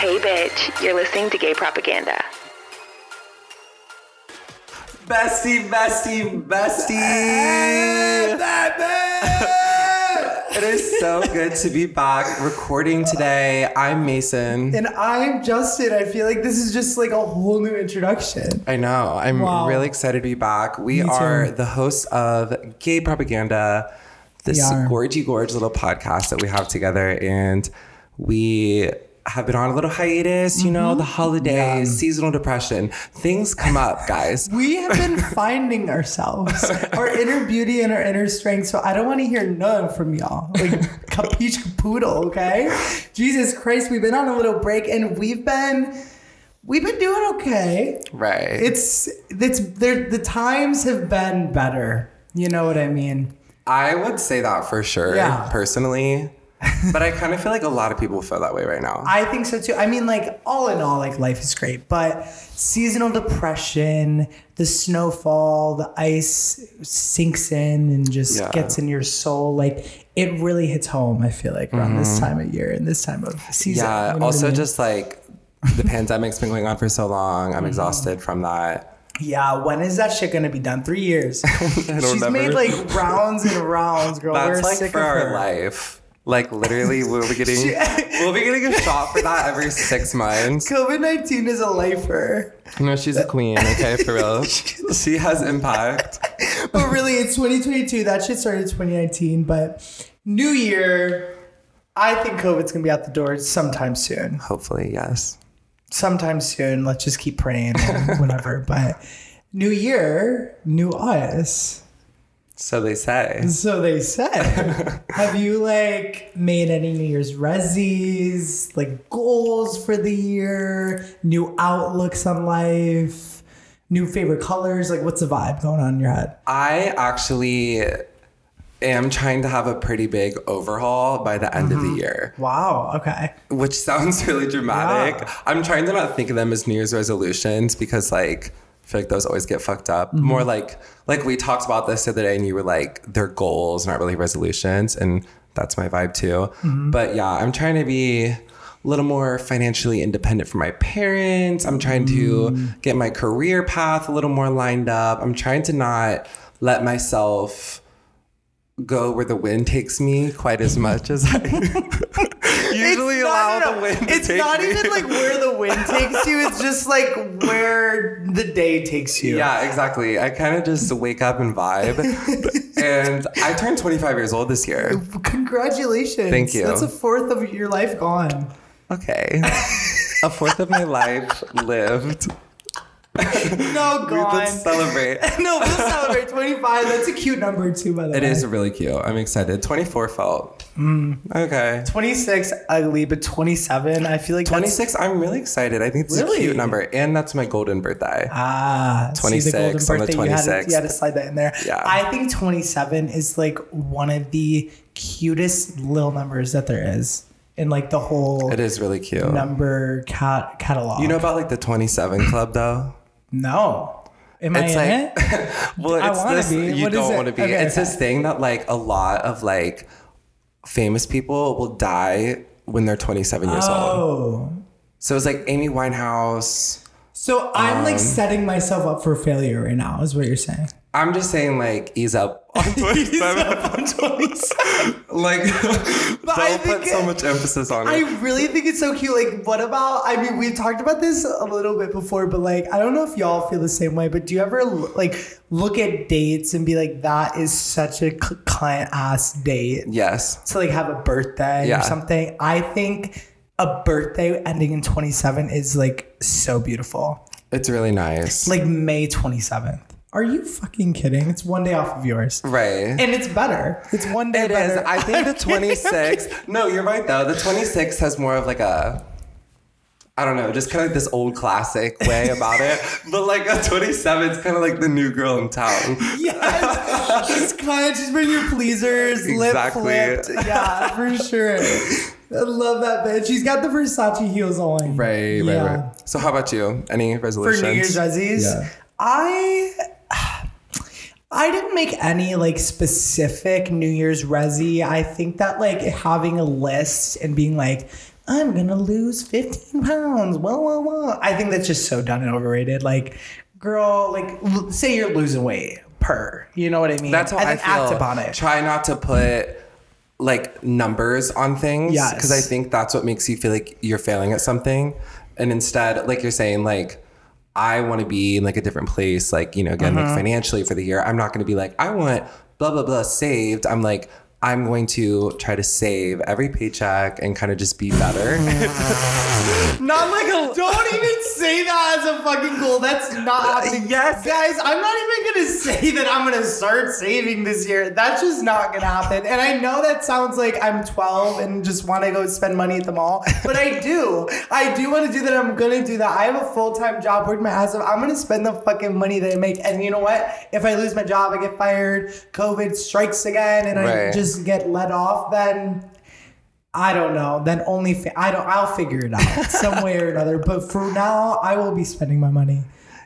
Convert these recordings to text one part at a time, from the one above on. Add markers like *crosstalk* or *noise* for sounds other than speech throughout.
Hey, bitch, you're listening to gay propaganda. Bestie, bestie, bestie. *laughs* it is so good to be back recording today. I'm Mason. And I'm Justin. I feel like this is just like a whole new introduction. I know. I'm Wow. really excited to be back. We Me too. are the hosts of Gay Propaganda, this We are. gorgy gorge little podcast that we have together. And we have been on a little hiatus, you know, the mm-hmm. holidays, seasonal depression. Things come up, guys. We have been *laughs* finding ourselves, our inner beauty and our inner strength. So I don't want to hear none from y'all. Like *laughs* capiche poodle, okay? Jesus Christ, we've been on a little break and we've been we've been doing okay. Right. It's it's there the times have been better. You know what I mean? I would say that for sure, Yeah. personally. But I kind of feel like a lot of people feel that way right now. *laughs* I think so too. I mean, like all in all, like life is great, but seasonal depression, the snowfall, the ice sinks in and just Yeah. gets in your soul. Like it really hits home. I feel like around this time of year and this time of season. Mm-hmm. yeah. you know what I also, mean? just like the pandemic's been going on for so long. Mm-hmm. I'm exhausted from that. yeah. When is that shit gonna be done? Three years. *laughs* She's never- made like rounds and rounds, girl. That's We're like sick for of our her. life. Like literally, we'll be getting *laughs* we'll be getting a shot for that every six months. COVID nineteen is a lifer. No, she's a queen. Okay, for real. *laughs* she has impact. *laughs* but really, it's 2022. That shit started 2019. But New Year, I think COVID's gonna be out the door sometime soon. Hopefully, yes. Sometime soon. Let's just keep praying and whatever. but New Year, new us. So they say. So they said. Have you like made any New Year's resis, like goals for the year, new outlooks on life, new favorite colors? Like, what's the vibe going on in your head? I actually am trying to have a pretty big overhaul by the end of the mm-hmm. year. Wow. Okay. which sounds *laughs* really dramatic. I'm trying to not think of them as New Year's resolutions because like feel like those always get fucked up. Mm-hmm. More like like we talked about this the other day and you were like they're goals, not really resolutions, and that's my vibe too. Mm-hmm. But yeah, I'm trying to be a little more financially independent from my parents. I'm trying to mm. get my career path a little more lined up. I'm trying to not let myself go where the wind takes me quite as much as I *laughs* *laughs* usually allow no, no. the wind It's not me. even like where the wind takes you. It's just like where the day takes you. Yeah, exactly. I kind of just wake up and vibe. *laughs* and I turned 25 years old this year. Congratulations. Thank you. That's a fourth of your life gone. Okay. A fourth of my life lived. No, *laughs* gone. Let's celebrate. *laughs* no, we'll celebrate 25. That's a cute number too, by the It way. It is really cute. I'm excited. 24 felt. Mm. Okay. 26 ugly, but 27. I feel like that's 26, I'm really excited. I think it's a Really? cute number. And that's my golden birthday. Ah, see 26 the golden on the birthday. You had, to, you had to slide that in there. Yeah. I think 27 is like one of the cutest little numbers that there is in like the whole It is really cute. number cat catalog. You know about like the 27 club though? No. Am It's I in like, it? *laughs* well, I it's wanna this. be. You What is don't it? want to be. Okay, it's this thing that like a lot of like famous people will die when they're 27 years old. Oh. So it's like Amy Winehouse. So I'm Um, like setting myself up for failure right now, is what you're saying. I'm just saying, like, ease up *laughs* *laughs* on 27. like, I *laughs* don't think put so much emphasis on it. I really think it's so cute. Like, what about? I mean, we've talked about this a little bit before, but like, I don't know if y'all feel the same way. But do you ever like look at dates and be like, that is such a client ass date yes. to like have a birthday Yeah. or something? I think a birthday ending in 27 is like so beautiful. It's really nice. Like May 27th. Are you fucking kidding? It's one day off of yours. right. And it's better. It's one day It is. better. I think the *laughs* 26. no, you're right though. The 26 has more of like a. I don't know, just kind of like this old classic way about it. *laughs* But like a 27 is kind of like the new girl in town. Yes, *laughs* just kind of just bring your pleasers, Exactly. lip flipped. Yeah, for sure. I love that bitch. She's got the Versace heels on. Right, right, Yeah. right. So how about you? Any resolutions? For? New Year's Rezzies, Yeah. I I didn't make any like specific New Year's Resi. I think that like having a list and being like, I'm gonna lose 15 pounds. Whoa, whoa, whoa. I think that's just so done and overrated. Like, girl, like, l- say you're losing weight per. You know what I mean? That's how I, then feel. act upon it. Try not to put like numbers on things. Yes. Because I think that's what makes you feel like you're failing at something. And instead, like you're saying, like, I want to be in like a different place, like, you know, again, Uh-huh. like financially for the year. I'm not going to be like, I want blah, blah, blah saved. I'm like, I'm going to try to save every paycheck and kind of just be better. *laughs* Not like a. Don't even say that as a fucking goal. That's not uh, happening. Yes. guys. I'm not even gonna *laughs* say that I'm gonna start saving this year. That's just not gonna happen. And I know that sounds like I'm 12 and just want to go spend money at the mall, *laughs* but I do. I do want to do that. I'm gonna do that. I have a full time job, working my ass off. I'm gonna spend the fucking money that I make. And you know what? If I lose my job, I get fired. COVID strikes again, and I Right. Just get let off. Then I don't know. Then only fi- I don't. I'll figure it out *laughs* some way or another. But for now, I will be spending my money.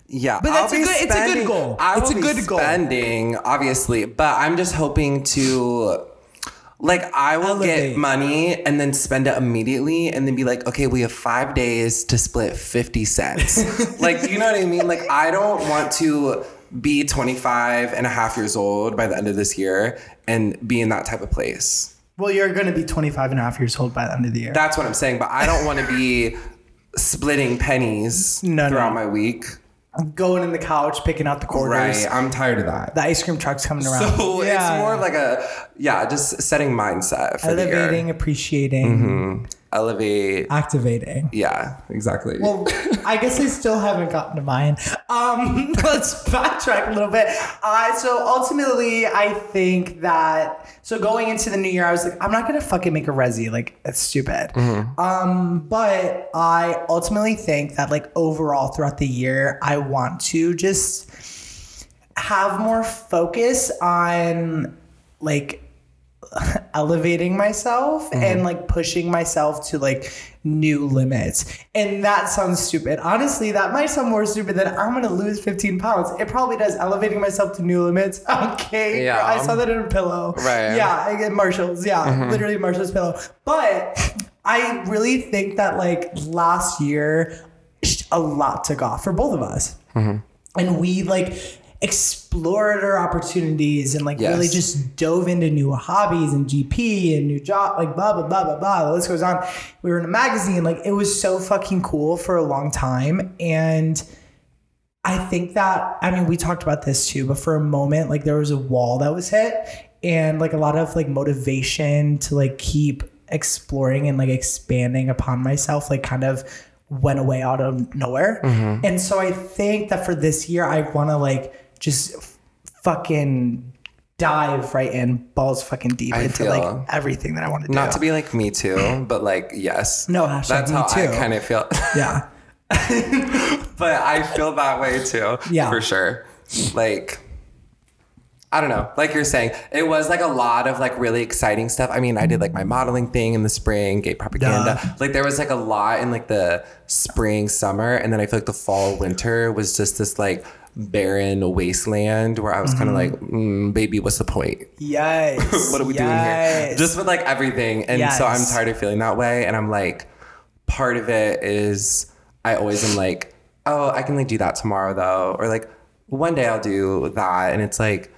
Yeah, But that's I'll a be good- it's a good goal. I It's will a be good goal. spending, obviously, but I'm just hoping to, like, I will Elevate. get money and then spend it immediately, and then be like, okay, we have five days to split fifty cents. *laughs* like, you know what I mean? Like, I don't want to be 25 and a half years old by the end of this year and be in that type of place. Well, you're going to be 25 and a half years old by the end of the year. That's what I'm saying, but I don't want to be splitting pennies No, no. throughout my week. Going in the couch, picking out the quarters. Right, I'm tired of that. The ice cream truck's coming around. So Yeah. it's more of like a yeah, just setting mindset for elevating, the year. appreciating, mm-hmm. Elevate. activating. Yeah, exactly. Well, *laughs* I guess I still haven't gotten to mine. Um, *laughs* let's backtrack a little bit. Uh, so ultimately, I think that so going into the new year, I was like, I'm not gonna fucking make a resi. Like that's stupid. Um, but I ultimately think that like overall throughout the year, I want to just have more focus on like *laughs* elevating myself and mm-hmm. like pushing myself to like new limits. And that sounds stupid. Honestly, that might sound more stupid than I'm gonna lose 15 pounds. It probably does. Elevating myself to new limits. *laughs* Okay. Yeah. I saw that in a pillow. Right. Yeah. I get Marshall's. Yeah. Mm-hmm. Literally Marshall's pillow. But I really think that like last year, a lot took off for both of us. Mm-hmm. And we like explored our opportunities and like Yes. really just dove into new hobbies and GP and new job, like blah, blah, blah, blah, blah. The list goes on. We were in a magazine. Like it was so fucking cool for a long time. And I think that, I mean, we talked about this too, but for a moment, like there was a wall that was hit and like a lot of like motivation to like keep exploring and like expanding upon myself, like kind of went away out of nowhere. Mm-hmm. And so I think that for this year, I want to like just fucking dive right in balls fucking deep I into like everything that I want to do. Not to be like me too, but like yes. No, hashtag That's me how too. I kind of feel. *laughs* yeah. *laughs* but I feel that way too. Yeah. For sure. Like I don't know. Like you're saying, it was like a lot of like really exciting stuff. I mean, I did like my modeling thing in the spring, gay propaganda. Duh. Like there was like a lot in like the spring, summer, and then I feel like the fall, winter was just this like barren wasteland where I was kind of like, mm, baby, what's the point? Yes. *laughs* what are we doing here? Just with like everything. And so I'm tired of feeling that way. And I'm like, part of it is I always am like, oh, I can like do that tomorrow though. Or like one day I'll do that. And it's like,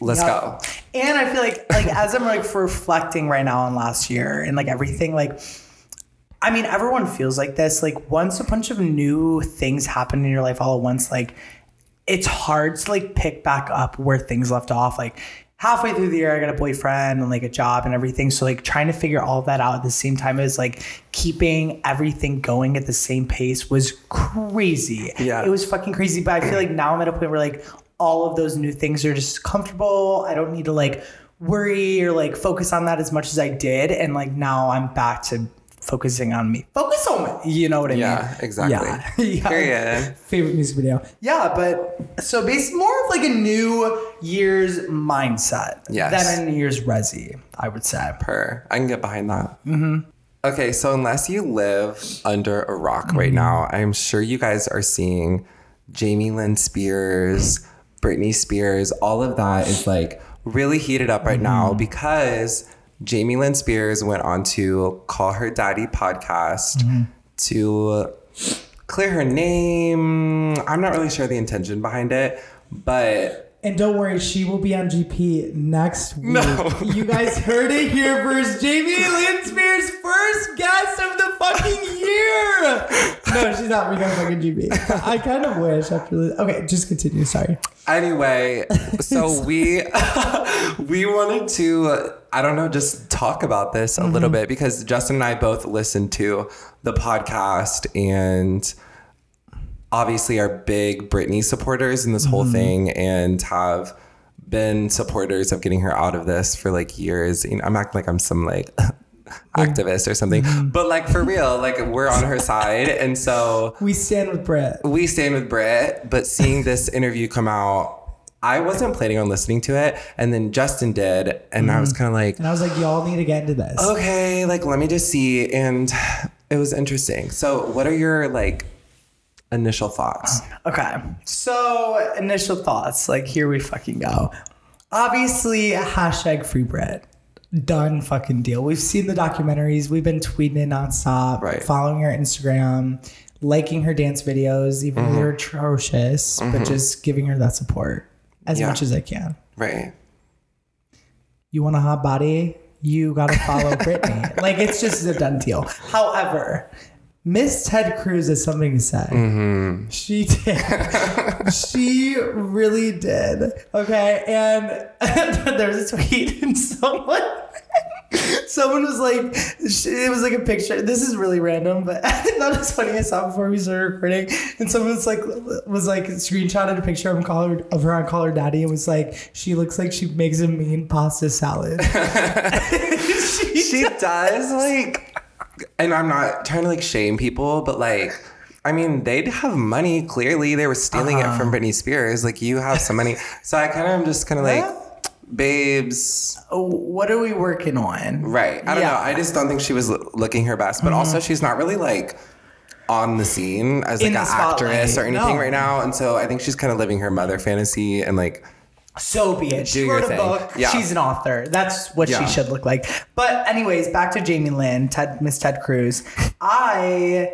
let's Yep. go. And I feel like like as I'm like reflecting right now on last year and like everything, like I mean, everyone feels like this. Like once a bunch of new things happen in your life all at once, like it's hard to like pick back up where things left off. Like halfway through the year, I got a boyfriend and like a job and everything. So like trying to figure all that out at the same time as like keeping everything going at the same pace was crazy. Yeah. It was fucking crazy. But I feel like now I'm at a point where like all of those new things are just comfortable. I don't need to like worry or like focus on that as much as I did. And like now I'm back to focusing on me. Focus on me. You know what I mean? Yeah, mean? exactly. Yeah. *laughs* yeah. Period. Favorite music video. Yeah, but so basically more of like a New Year's mindset Yes. than a New Year's resi, I would say. Per. I can get behind that. Mm-hmm. Okay, so unless you live under a rock right now, I'm sure you guys are seeing Jamie Lynn Spears, Britney Spears, all of that is like really heated up right now because Jamie Lynn Spears went on to Call Her Daddy podcast mm-hmm. to clear her name. I'm not really sure the intention behind it, but And don't worry, she will be on GP next week. No. You guys heard it here first. *laughs* Jamie Lynn Spears, first guest of the fucking year. No, she's not being on fucking GP. *laughs* I kind of wish after this. Okay, just continue. Sorry. Anyway, so *laughs* we we wanted to I don't know just talk about this a little mm-hmm. bit because Justin and I both listened to the podcast and obviously are big Britney supporters in this whole mm-hmm. thing and have been supporters of getting her out of this for like years. You know, I'm acting like I'm some like *laughs* activist or something, mm-hmm. but like for real, like we're on her side, and so We stand with Brett. we stand with Britt, but seeing this *laughs* interview come out, I wasn't planning on listening to it. And then Justin did. And I was mm-hmm. kind of like, And I was like, y'all need to get into this. okay, like, let me just see. And it was interesting. So, what are your like initial thoughts? Okay. So initial thoughts, like here we fucking go. Obviously, hashtag free Brett. Done fucking deal. We've seen the documentaries. We've been tweeting it nonstop. Right. Following her Instagram, liking her dance videos, even though mm-hmm. they're atrocious, but mm-hmm. just giving her that support as Yeah. much as I can. Right. You want a hot body? You gotta follow *laughs* Britney. like it's just a done deal. However, Miss Ted Cruz has something to say. Mm-hmm. She did. *laughs* she really did. Okay, and *laughs* there's a tweet *laughs* and someone. Someone was like, it was like a picture. This is really random, but I thought it was funny. I saw before we started recording, and someone was like, was like screenshotted a picture of, call her, of her on Call Her Daddy, and was like, she looks like she makes a mean pasta salad. she, She does like, and I'm not trying to like shame people, but like, I mean, they'd have money. Clearly, they were stealing it from uh-huh. Britney Spears. Like, you have some money. *laughs* So I kind of am just kind of like, babes, uh, what are we working on? Right. I don't Yeah. know. I just don't think she was looking her best. But mm-hmm. also, she's not really like on the scene as like an actress or anything No. right now. And so I think she's kind of living her mother fantasy and like, So be it. She Do your wrote a thing. book. Yeah. She's an author. That's what Yeah. she should look like. But anyways, back to Jamie Lynn, Ted, Miss Ted Cruz. I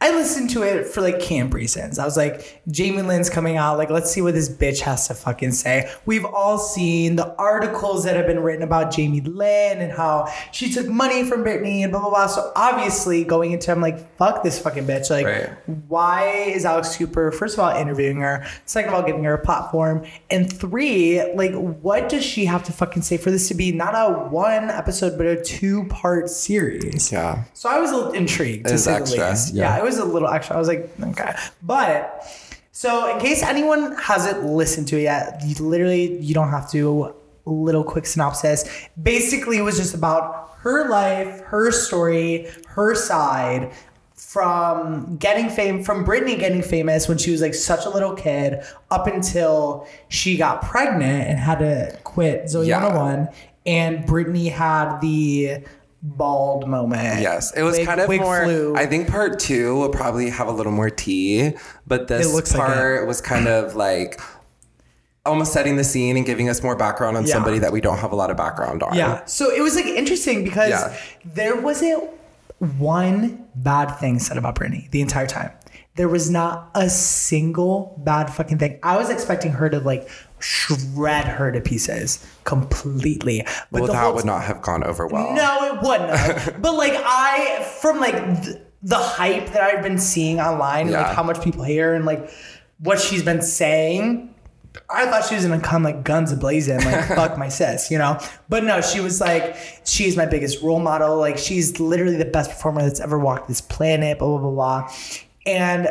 I listened to it for like camp reasons. I was like, Jamie Lynn's coming out. Like, let's see what this bitch has to fucking say. We've all seen the articles that have been written about Jamie Lynn and how she took money from Britney and blah blah blah. So obviously, going into, I'm like, fuck this fucking bitch. Like, Right. why is Alex Cooper, first of all, interviewing her, second of all, giving her a platform, and three, like, what does she have to fucking say for this to be not a one episode, but a two part series? yeah. So I was a little intrigued to say extra, the least. yeah. Yeah. Was a little extra. I was like, okay. But so in case anyone hasn't listened to it yet, you literally you don't have to. Little quick synopsis. Basically, it was just about her life, her story, her side from getting fame from Britney getting famous when she was like such a little kid up until she got pregnant and had to quit Zoey Yeah. 101 and Britney had the bald moment. Yes. It was Wig- kind of more, flew. I think part two will probably have a little more tea, but this looks like part was kind of like, Almost setting the scene and giving us more background on Yeah. somebody that we don't have a lot of background on. Yeah. So it was like interesting because Yeah. there wasn't one bad thing said about Britney the entire time. There was not a single bad fucking thing. I was expecting her to like shred her to pieces completely. But Well, that whole would not have gone over well. No, it wouldn't. *laughs* but like I, from like th- the hype that I've been seeing online, and Yeah. like how much people her, and like what she's been saying. I thought she was gonna come like guns a blazing, like *laughs* fuck my sis, you know. But no, she was like, she's my biggest role model. Like she's literally the best performer that's ever walked this planet. Blah blah blah blah. And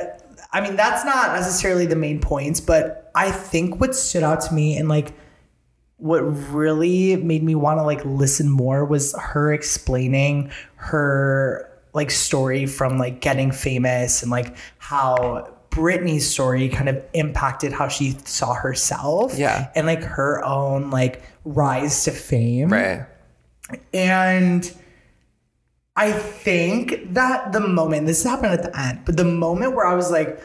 I mean, that's not necessarily the main points, but I think what stood out to me and like what really made me want to like listen more was her explaining her like story from like getting famous and like how Britney's story kind of impacted how she saw herself. Yeah. And like her own like rise to fame. Right. And I think that the moment, this happened at the end, but the moment where I was like,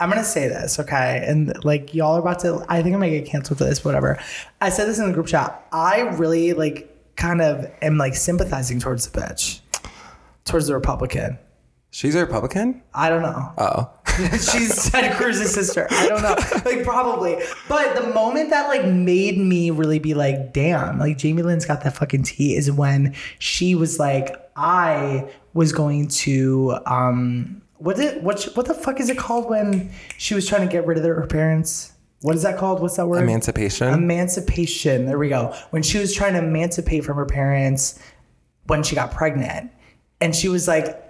I'm gonna say this, okay? And like y'all are about to, I think I'm gonna get canceled for this, whatever. I said this in the group chat. I really like kind of am like sympathizing towards the bitch, towards the Republican. She's a Republican? I don't know. Oh. *laughs* She's *laughs* Ted Cruz's sister. I don't know. *laughs* Like probably. But the moment that like made me really be like, damn, like Jamie Lynn's got that fucking tea is when she was like, I was going to um what did what what the fuck is it called when she was trying to get rid of her parents? What is that called? What's that word? Emancipation. Emancipation. There we go. When she was trying to emancipate from her parents when she got pregnant. And she was like,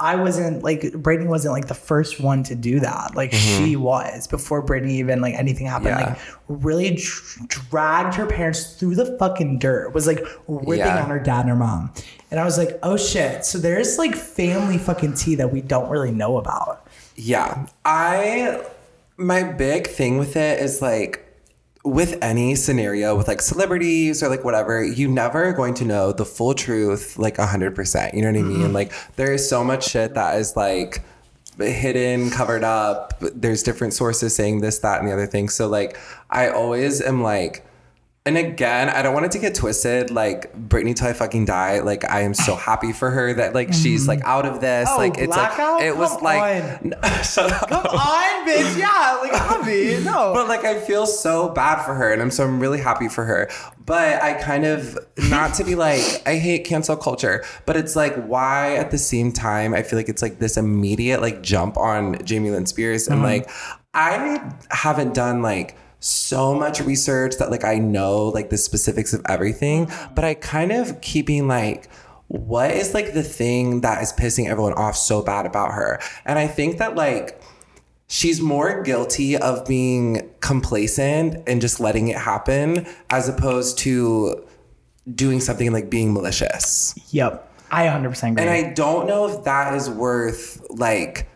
I wasn't like Britney wasn't like the first one to do that. Like she was before Britney even like anything happened. Mm-hmm. Yeah. Like really dr- dragged her parents through the fucking dirt. Was like ripping Yeah. on her dad and her mom. And I was like, oh shit. So there's like family fucking tea that we don't really know about. Yeah. I my big thing with it is like with any scenario with like celebrities or like whatever, you never are going to know the full truth like 100%. You know what I mean? Mm-hmm. Like there is so much shit that is like hidden, covered up. There's different sources saying this, that, and the other thing. So like I always am like and again, I don't want it to get twisted. Like Britney till I fucking die. Like I am so *sighs* happy for her that like she's like mm-hmm. out of this. Oh, like it's like it was Come like on. *laughs* shut up. Come on, bitch. Yeah, like Abby. No. *laughs* But like I feel so bad for her and I'm so I'm really happy for her. But I kind of not to be like *laughs* I hate cancel culture, but it's like why at the same time I feel like it's like this immediate like jump on Jamie Lynn Spears and mm-hmm. like I haven't done like so much research that like I know like the specifics of everything, but I kind of keeping like what is like the thing that is pissing everyone off so bad about her? And I think that like she's more guilty of being complacent and just letting it happen as opposed to doing something like being malicious. Yep. I 100% agree. And I don't know if that is worth like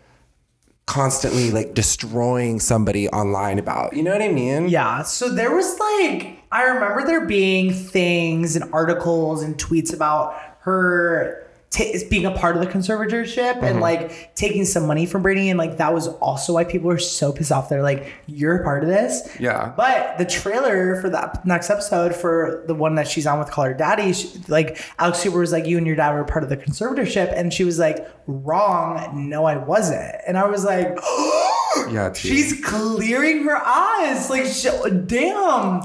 constantly like destroying somebody online about. You know what I mean? Yeah. So there was like, I remember there being things and articles and tweets about her ta being a part of the conservatorship Mm-hmm. and like taking some money from Britney. And like, that was also why people were so pissed off. They're like, you're a part of this. Yeah. But the trailer for the next episode for the one that she's on with Call Her Daddy, she, like Alex Cooper was like, you and your dad were part of the conservatorship. And she was like, wrong. No, I wasn't. And I was like, *gasps* Yeah, T. She's clearing her eyes. Like, sh- damn.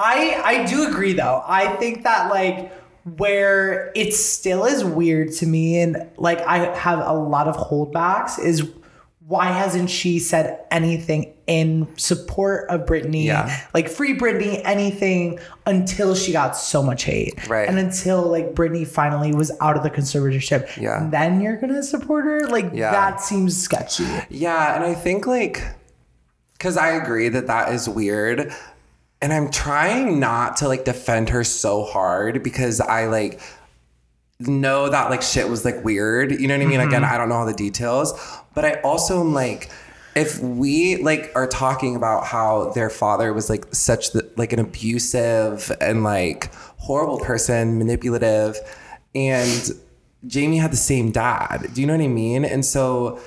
I I do agree though. I think that like where it still is weird to me, and like I have a lot of holdbacks is why hasn't she said anything in support of Britney? Yeah. Like free Britney, anything until she got so much hate. Right. And until like Britney finally was out of the conservatorship. Yeah. Then you're gonna support her? Like Yeah. that seems sketchy. Yeah, and I think like cuz I agree that that is weird and I'm trying not to like defend her so hard because I like know that like shit was like weird. You know what I mean? Again, mm-hmm. I don't know all the details, but I also am like if we like are talking about how their father was like such the, like an abusive and like horrible person, manipulative and Jamie had the same dad. Do you know what I mean? And so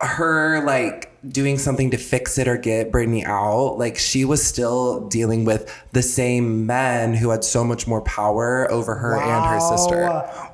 her like doing something to fix it or get Britney out, like she was still dealing with the same men who had so much more power over her and her sister.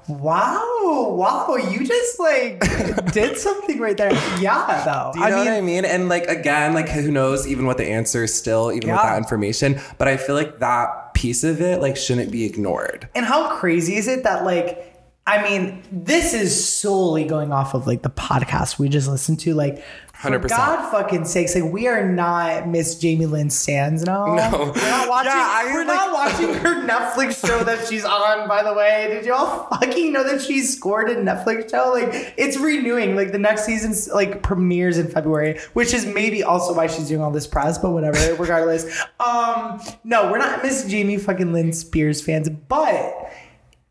Wow. Wow. You just like *laughs* did something right there. Yeah, though. Do you know what I mean? And like again, like who knows even what the answer is still, even with that information. But I feel like that piece of it like shouldn't be ignored. And how crazy is it that like I mean, this is solely going off of like the podcast we just listened to. Like, for 100%. God fucking sakes, like we are not Miss Jamie Lynn Sands now. No. we're not watching. Yeah, I, we're like- not watching her Netflix show that she's on. By the way, did y'all fucking know that she scored a Netflix show? Like, it's renewing. Like the next season's like premieres in February, which is maybe also why she's doing all this press. But whatever. regardless, *laughs* um, no, we're not Miss Jamie fucking Lynn Spears fans, but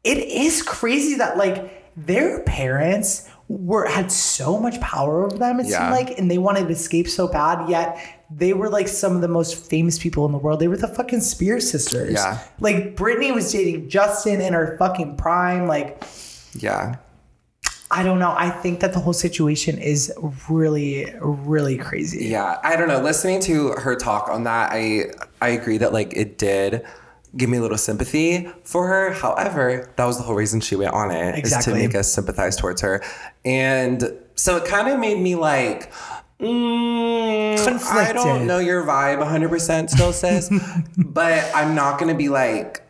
it is crazy that like their parents were had so much power over them it Yeah. seemed like and they wanted to escape so bad yet they were like some of the most famous people in the world they were the fucking Spears sisters Yeah. like Britney was dating Justin in her fucking prime like Yeah. I don't know I think that the whole situation is really really crazy Yeah, I don't know. Listening to her talk on that, I I agree that like it did give me a little sympathy for her. However, that was the whole reason she went on it is Exactly. to make us sympathize towards her. And so it kind of made me like, mm, I don't know your vibe 100% still, sis, *laughs* but I'm not going to be like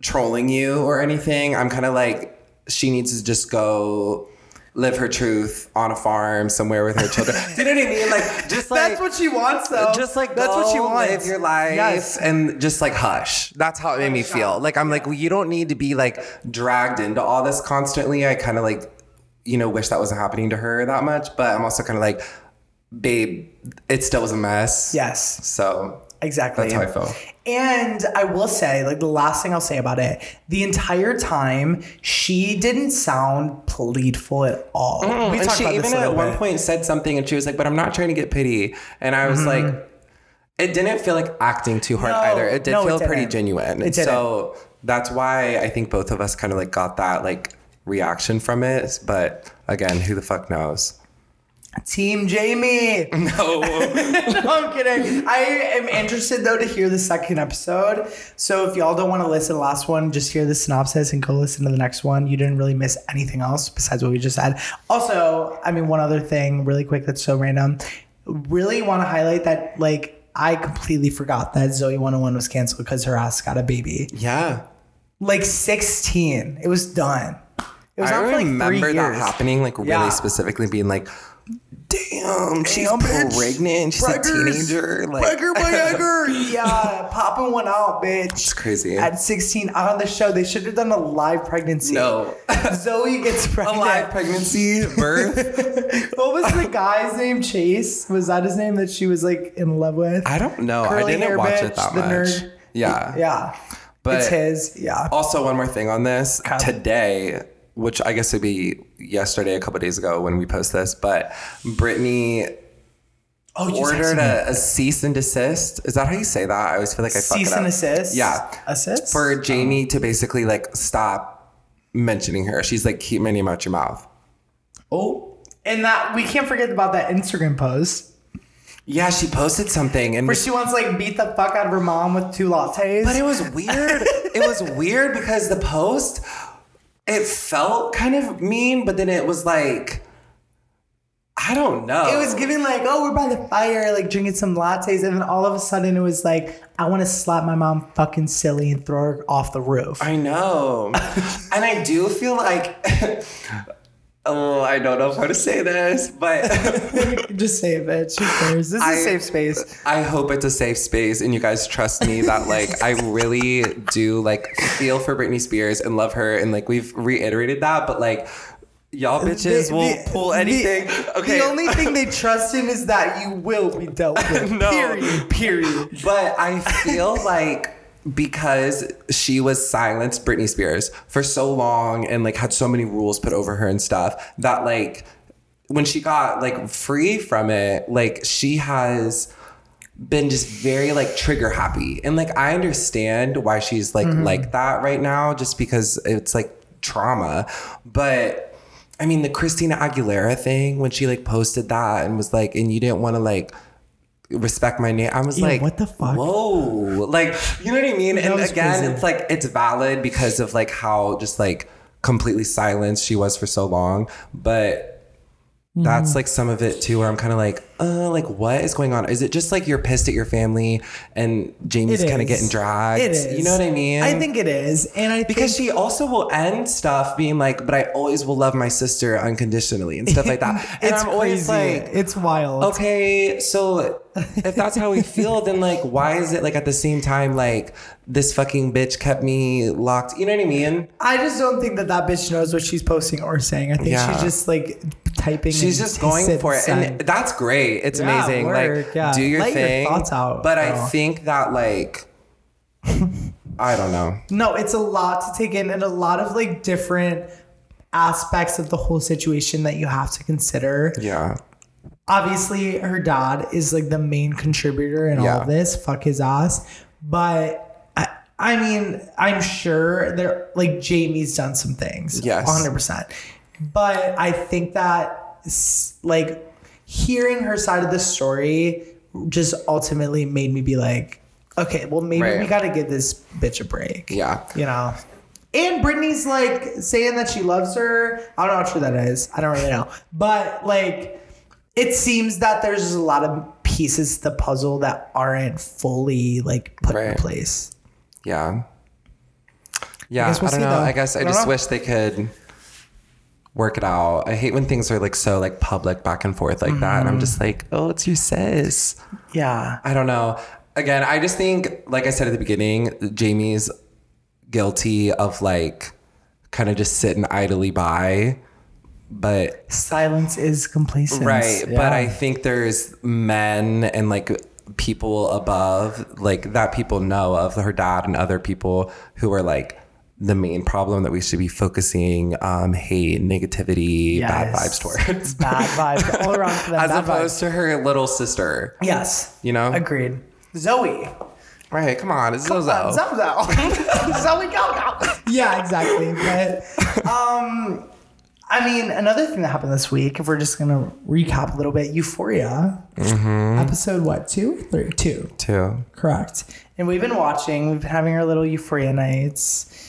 trolling you or anything. I'm kind of like, she needs to just go live her truth on a farm somewhere with her children. *laughs* Do you know what I mean? Like, just like. That's what she wants, though. Just like that's what she wants. Live your life Yes. and just like hush. That's how it made me feel. Like I'm like, well, you don't need to be like dragged into all this constantly. I kind of like, you know, wish that wasn't happening to her that much. But I'm also kind of like, babe, it still was a mess. Yes. So Exactly. that's how I felt. And I will say, like the last thing I'll say about it, the entire time she didn't sound pleadful at all. we Mm, and talked she about even at one bit. point said something, and she was like, "But I'm not trying to get pity." And I was like, it didn't feel like acting too hard Mm-hmm. No, either. It did no, it feel pretty genuine. It didn't. So that's why I think both of us kind of like got that like reaction from it. But again, who the fuck knows? Team Jamie. No. *laughs* no, I'm kidding. I am interested though to hear the second episode. So if y'all don't want to listen to the last one, just hear the synopsis and go listen to the next one. You didn't really miss anything else besides what we just said. Also, I mean, one other thing really quick that's so random. Really want to highlight that like I completely forgot that Zoey 101 was canceled because her ass got a baby. yeah. Like 16. It was done. It was I for like remember that happening, like really Yeah. specifically being like, damn, she's Damn, bitch. pregnant. She's a teenager. Like, bragger. *laughs* yeah, popping one out, bitch. it's crazy. At 16 on the show, they should have done a live pregnancy. no. *laughs* Zoe gets pregnant. a live pregnancy, birth. *laughs* what was the guy's name? Chase? Was that his name that she was like in love with? I don't know. Curly I didn't watch bitch, it that much. nerd. Yeah. Yeah. But it's his. Yeah. Also, one more thing on this Okay. today, which I guess would be yesterday, a couple days ago when we post this, but Britney Oh, ordered a, a cease and desist. Is that how you say that? I always feel like I cease and up. assist. Yeah, Assist for oh. Jamie to basically like stop mentioning her. She's like, keep my name out your mouth. Oh, and that we can't forget about that Instagram post Yeah, she posted something and where she wants like beat the fuck out of her mom with two lattes. But it was weird. *laughs* it was weird because the post, it felt kind of mean, but then it was like, I don't know. It was giving like, oh, we're by the fire, like drinking some lattes, and then all of a sudden it was like, I want to slap my mom fucking silly and throw her off the roof. I know. *laughs* and I do feel like, *laughs* oh, I don't know how to say this, but *laughs* Just say it, bitch. Who cares? This is I- a safe space. I hope it's a safe space and you guys trust me that like I really do like feel for Britney Spears and love her and like we've reiterated that, but like y'all bitches The- will the- pull the- anything. okay. The only thing they trust in is that you will be dealt *laughs* with. No. Period. Period. But I feel like because she was silenced Britney Spears for so long and like had so many rules put over her and stuff that like when she got like free from it, like she has been just very like trigger happy. And like I understand why she's like mm-hmm. like that right now just because it's like trauma. But I mean the Christina Aguilera thing when she like posted that and was like and you didn't want to like respect my name. I was like, what the fuck? Whoa, like you know what I mean? and again, crazy. it's like it's valid because of like how just like completely silenced she was for so long, but. Mm-hmm. That's like some of it too, where I'm kind of like, uh, like what is going on? Is it just like you're pissed at your family and Jamie's kind of getting dragged? It is. You know what I mean? I think it is, and I because she also will end stuff being like, but I always will love my sister unconditionally and stuff like that. *laughs* and it's I'm always crazy. like, it's wild. okay, so if that's how we feel, then like, why is it like at the same time, like this fucking bitch kept me locked? You know what I mean? I just don't think that that bitch knows what she's posting or saying. I think Yeah. she's just like typing. She's just going for it, and that's great. It's Yeah, amazing. like, yeah. do your Let your thing. thoughts out, but I think that like, I don't know. No, it's a lot to take in and a lot of like different aspects of the whole situation that you have to consider. Yeah, Obviously, her dad is like the main contributor in all Yeah. of this. Fuck his ass. But I, I mean, I'm sure there like Jamie's done some things. Yes. 100%. But I think that like hearing her side of the story just ultimately made me be like, Okay, well maybe Right. we got to give this bitch a break. Yeah. You know. And Britney's like saying that she loves her. I don't know how true that is. I don't really know. But like it seems that there's a lot of pieces to the puzzle that aren't fully like put in place. Yeah. Yeah, I, we'll don't see, know. though. I guess I, I just know. wish they could work it out. I hate when things are like so like public back and forth like that. And I'm Mm-hmm. just like, oh, it's your sis. Yeah. I don't know. Again, I just think, like I said at the beginning, Jamie's guilty of like kind of just sitting idly by. But Silence is complacence. right, Yeah. but I think there's men and like people above, like that people know of her dad and other people who are like the main problem that we should be focusing um hate, negativity, bad vibes towards. bad vibes all around for them. *laughs* As bad opposed vibes. to her little sister. Yes. You know? Agreed. Zoe. Right, come on, it's Zozo. Zozo. *laughs* Zoe go go. Yeah, exactly. But um I mean, another thing that happened this week, if we're just gonna recap a little bit, Euphoria. Episode what, two? Three, two. Too. Correct. And we've been watching, we've been having our little Euphoria nights.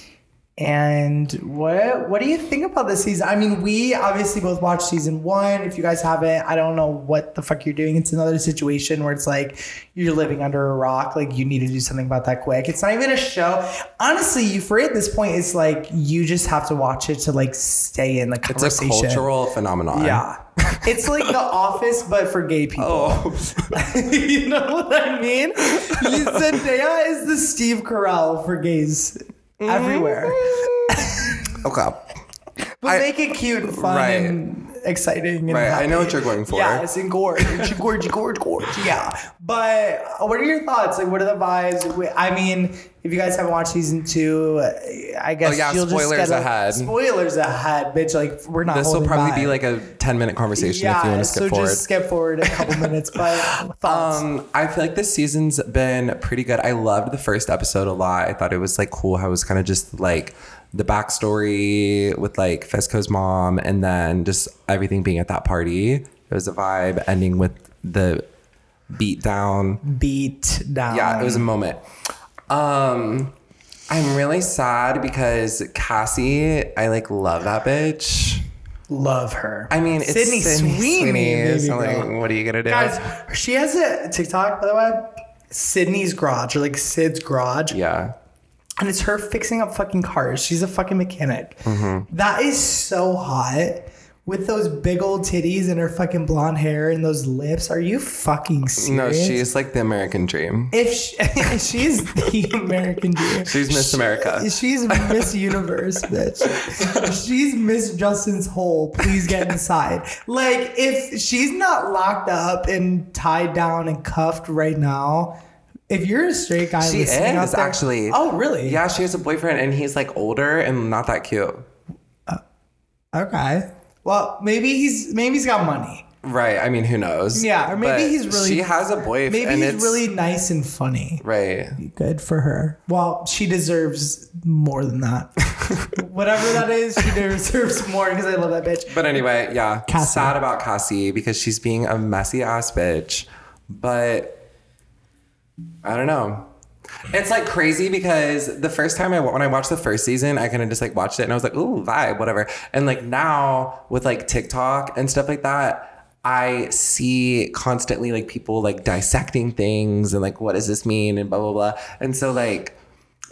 And what what do you think about this season? I mean, we obviously both watched season one. If you guys haven't, I don't know what the fuck you're doing. It's another situation where it's like you're living under a rock. Like you need to do something about that quick. It's not even a show. Honestly, Euphoria at this point it's like you just have to watch it to like stay in the conversation. It's a cultural phenomenon. Yeah. It's like The *laughs* Office, but for gay people. Oh, *laughs* you know what I mean? You- *laughs* Zendaya is the Steve Carell for gays everywhere. Mm-hmm. okay. But I- make it cute and fun Right. and exciting. And Right, I know what you're going for. Yes, and gorge, gorge, gorge, gorge. Yeah. But what are your thoughts? Like, what are the vibes? I mean, if you guys haven't watched season two, I guess Oh, yeah, you'll spoilers just ahead. Spoilers ahead, bitch. Like, we're not. This will probably back. be like a 10 minute conversation if you want to skip so forward. just skip forward a couple minutes. But *laughs* thoughts? Um, I feel like this season's been pretty good. I loved the first episode a lot. I thought it was like cool how it was kind of just like the backstory with like Fezco's mom and then just everything being at that party. It was a vibe ending with the beat down. beat down. Yeah, it was a moment. Um, I'm really sad because Cassie, I like love that bitch. love her. I mean, it's Sydney Sydney Sweeney, so like, what are you gonna do? Guys, she has a TikTok, by the way. Sydney's Garage, or like Sid's Garage. yeah. And it's her fixing up fucking cars. She's a fucking mechanic. Mm-hmm. That is so hot. With those big old titties and her fucking blonde hair and those lips. Are you fucking serious? No, she's like the American dream. If *laughs* she, she's the American dream. She's Miss America. She's Miss Universe, bitch. She's Miss Justin's hole. Please get inside. Like, if she's not locked up and tied down and cuffed right now, if you're a straight guy, She is there- actually. Oh, really? Yeah, she has a boyfriend and he's like older and not that cute. Uh, okay. Well, maybe he's maybe he's got money. Right. I mean, who knows? Yeah, or maybe But he's really- She has a boyfriend. Maybe and he's it's, really nice and funny. Right. Good for her. Well, she deserves more than that. *laughs* Whatever that is, she deserves more because I love that bitch. But anyway, yeah. Cassie. Sad about Cassie because she's being a messy ass bitch. But I don't know. It's like crazy because the first time I when I watched the first season, I kind of just like watched it and I was like, ooh, vibe, whatever. And like now with like TikTok and stuff like that, I see constantly like people like dissecting things and like what does this mean and blah blah blah. And so like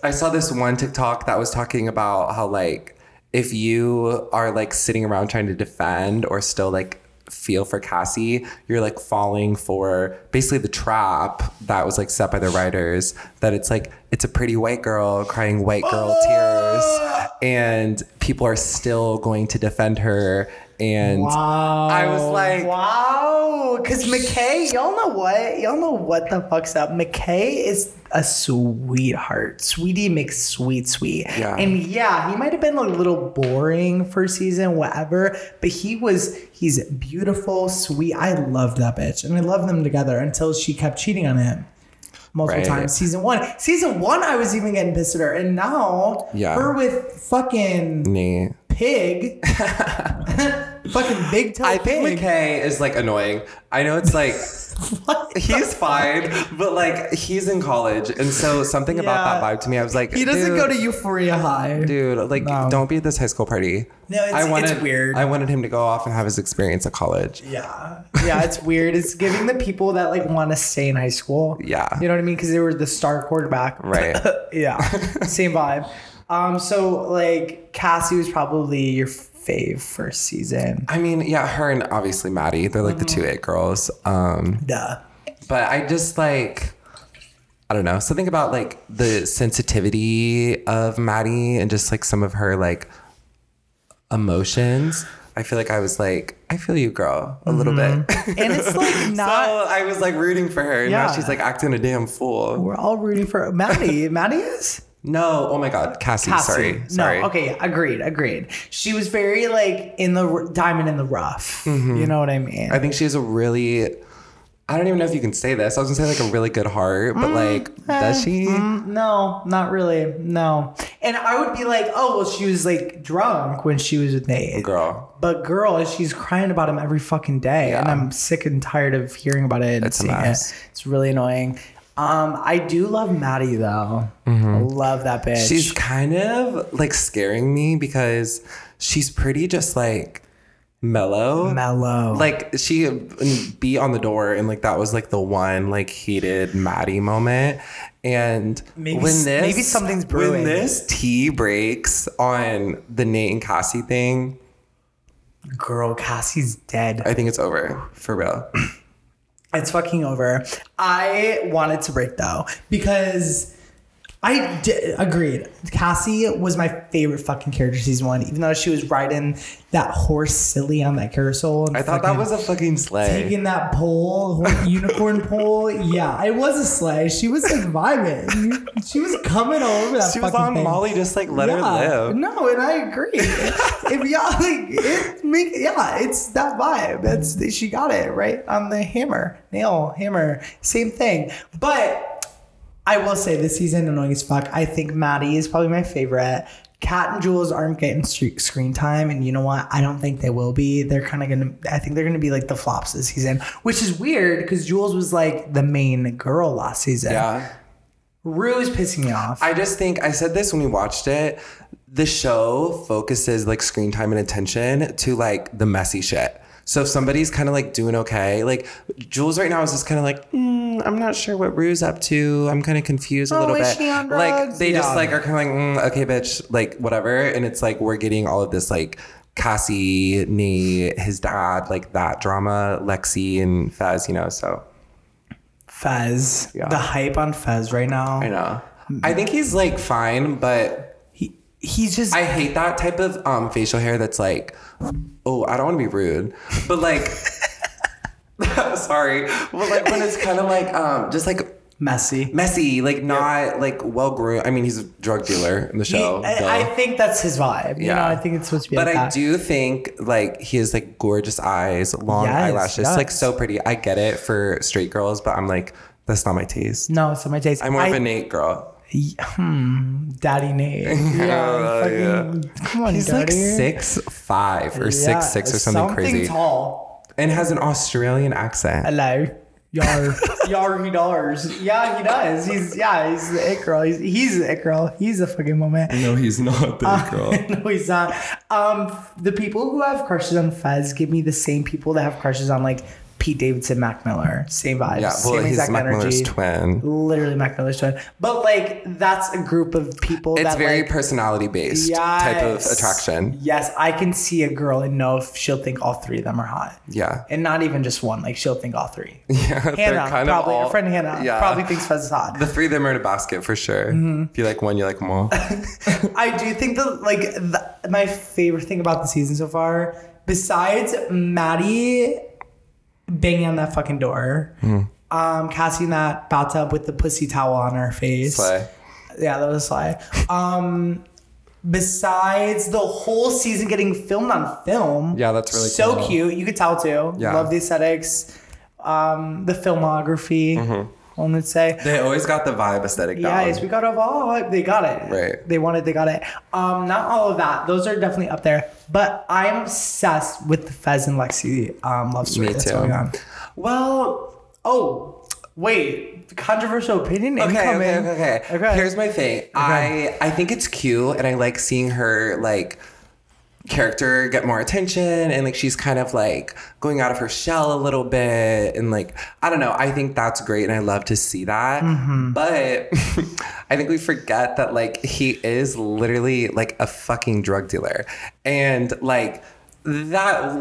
I saw this one TikTok that was talking about how like if you are like sitting around trying to defend or still like feel for Cassie, you're like falling for basically the trap that was like set by the writers that it's like it's a pretty white girl crying white girl ah! tears and people are still going to defend her and Wow. I was like wow. Because McKay, y'all know what? Y'all know what the fuck's up. McKay is a sweetheart. Sweetie makes Sweet. Sweet. Yeah. And yeah, he might have been a little boring first season, whatever, but he was, he's beautiful, sweet. I loved that bitch. And I loved them together until she kept cheating on him. Multiple Right. times. Season one. Season one, I was even getting pissed at her. And now, Yeah. her with fucking Nate. pig. *laughs* fucking big toe I pig. think McKay is like annoying. I know it's like *laughs* he's fine, but like he's in college, and so something about Yeah. that vibe to me, I was like, He doesn't go to Euphoria High. Dude, like, No. don't be at this high school party. No, it's- I it's wanted, weird. I wanted him to go off and have his experience at college. Yeah. Yeah, it's weird. It's giving the people that like want to stay in high school. Yeah. You know what I mean? Because they were the star quarterback. Right. *laughs* yeah. Same vibe. Um, so like Cassie was probably your fave first season. I mean, yeah, her and obviously Maddie, they're like the two Mm-hmm. it girls. Um, Duh. but I just like, I don't know, something about like the sensitivity of Maddie and just like some of her like emotions. I feel like I was like, I feel you, girl, a little bit. And it's like *laughs* so not I was like rooting for her. And now she's like acting a damn fool. we're all rooting for Maddie. *laughs* Maddie is? No, oh my God, Cassie, Cassie. sorry. Sorry. No, okay, agreed, agreed. She was very like in the r- diamond in the rough. Mm-hmm. You know what I mean? Mm-hmm. I think she has a really I don't even know if you can say this. I was gonna say like a really good heart, but mm, like does eh, she? Mm, no, not really. No. And I would be like, oh, well, she was like drunk when she was with Nate. Girl. But girl, she's crying about him every fucking day, and I'm sick and tired of hearing about it and It's a seeing mess. it. It's really annoying. Um, I do love Maddie though. I love that bitch. Mm-hmm. She's kind of like scaring me because she's pretty just like mellow. mellow. Like she would be on the door and like that was like the one like heated Maddie moment. And Maybe when this maybe something's brewing. When this tea breaks on the Nate and Cassie thing, girl, Cassie's dead. I think it's over for real. It's fucking over. I wanted to break though because I d- agreed. Cassie was my favorite fucking character season one, even though she was riding that horse silly on that carousel. And I thought that was a fucking slay. taking that pole, *laughs* unicorn pole. Yeah, it was a slay. She was like vibing. She was coming all over that. She was on thing. Molly, just like let her live. No, and I agree. *laughs* if y'all like it make yeah, it's that vibe. That's she got it right on the hammer. Nail, hammer, same thing. But I will say this season annoying as fuck. I think Maddie is probably my favorite. Cat and Jules aren't getting screen time, and you know what? I don't think they will be. They're kind of gonna. I think they're gonna be like the flops this season, which is weird because Jules was like the main girl last season. Yeah. Rue's pissing me off. I just think I said this when we watched it. The show focuses like screen time and attention to like the messy shit. So if somebody's kind of like doing okay, like Jules right now is just kind of like, mm, I'm not sure what Rue's up to. I'm kind of confused a Oh, little is bit. she on like drugs? they just like are kind of like, mm, okay, bitch, like whatever. And it's like we're getting all of this like Cassie, Nate, his dad, like that drama, Lexi and Fez, you know. So Fez. Yeah. The hype on Fez right now. I know. I think he's like fine, but He he's just I hate that type of um, facial hair that's like, oh, I don't want to be rude, but like, *laughs* sorry, but like when it's kind of like um, just like messy. messy, like not like well groomed. I mean, he's a drug dealer in the He- show, I. I think that's his vibe. You Yeah. know, I think it's supposed to be but like I that. do think like he has like gorgeous eyes, long Yes, eyelashes, yes. like so pretty. I get it for straight girls, but I'm like, that's not my taste. No, it's not my taste. I'm more I, of a Nate girl. Hmm, Daddy Nate. *laughs* Yeah, Oh, fucking, come on, He's like six five or Yeah, six six or something, crazy, tall. and has an Australian accent. Hello. Yar, *laughs* yar, he does. Yeah, he does. He's yeah, he's the it girl. He's he's the it girl. He's a fucking moment. No, he's not that girl. *laughs* no, he's not. Um, the people who have crushes on Fez give me the same people that have crushes on like Pete Davidson, Mac Miller. Same vibes. Yeah, well, same he's exact Mac Miller's twin. Literally Mac Miller's twin. But like that's a group of people It's that very like, personality based type of attraction. Yes, I can see a girl and know if she'll think all three of them are hot. Yeah. And not even just one, like she'll think all three. *laughs* Yeah, Hannah, kind of probably. all- Your friend Hannah Yeah. probably thinks Fez is hot. The three of them are in a basket for sure. Mm-hmm. If you like one, you like them all. *laughs* I do think that like the, my favorite thing about the season so far, besides Maddie banging on that fucking door, Hmm. um, Cassie in that bathtub with the pussy towel on her face. Slay. Yeah, that was a slay. Um, besides the whole season getting filmed on film. Yeah, that's really so cool. cute. You could tell too. Yeah. Love the aesthetics, um, the filmography. Mm-hmm. One would say. They always got the vibe aesthetic down. Yes, we got it all. They got it. Right. They wanted. They got it. Um, not all of that. Those are definitely up there. But I'm obsessed with the Fez and Lexi um, love story Me that's too. going on. Well, Oh, wait. Controversial opinion Okay, incoming. okay, okay, okay. Okay. Here's my thing. I I think it's cute, and I like seeing her like character get more attention, and like she's kind of like going out of her shell a little bit, and like I don't know. I think that's great, and I love to see that. Mm-hmm. But *laughs* I think we forget that like he is literally like a fucking drug dealer, and like that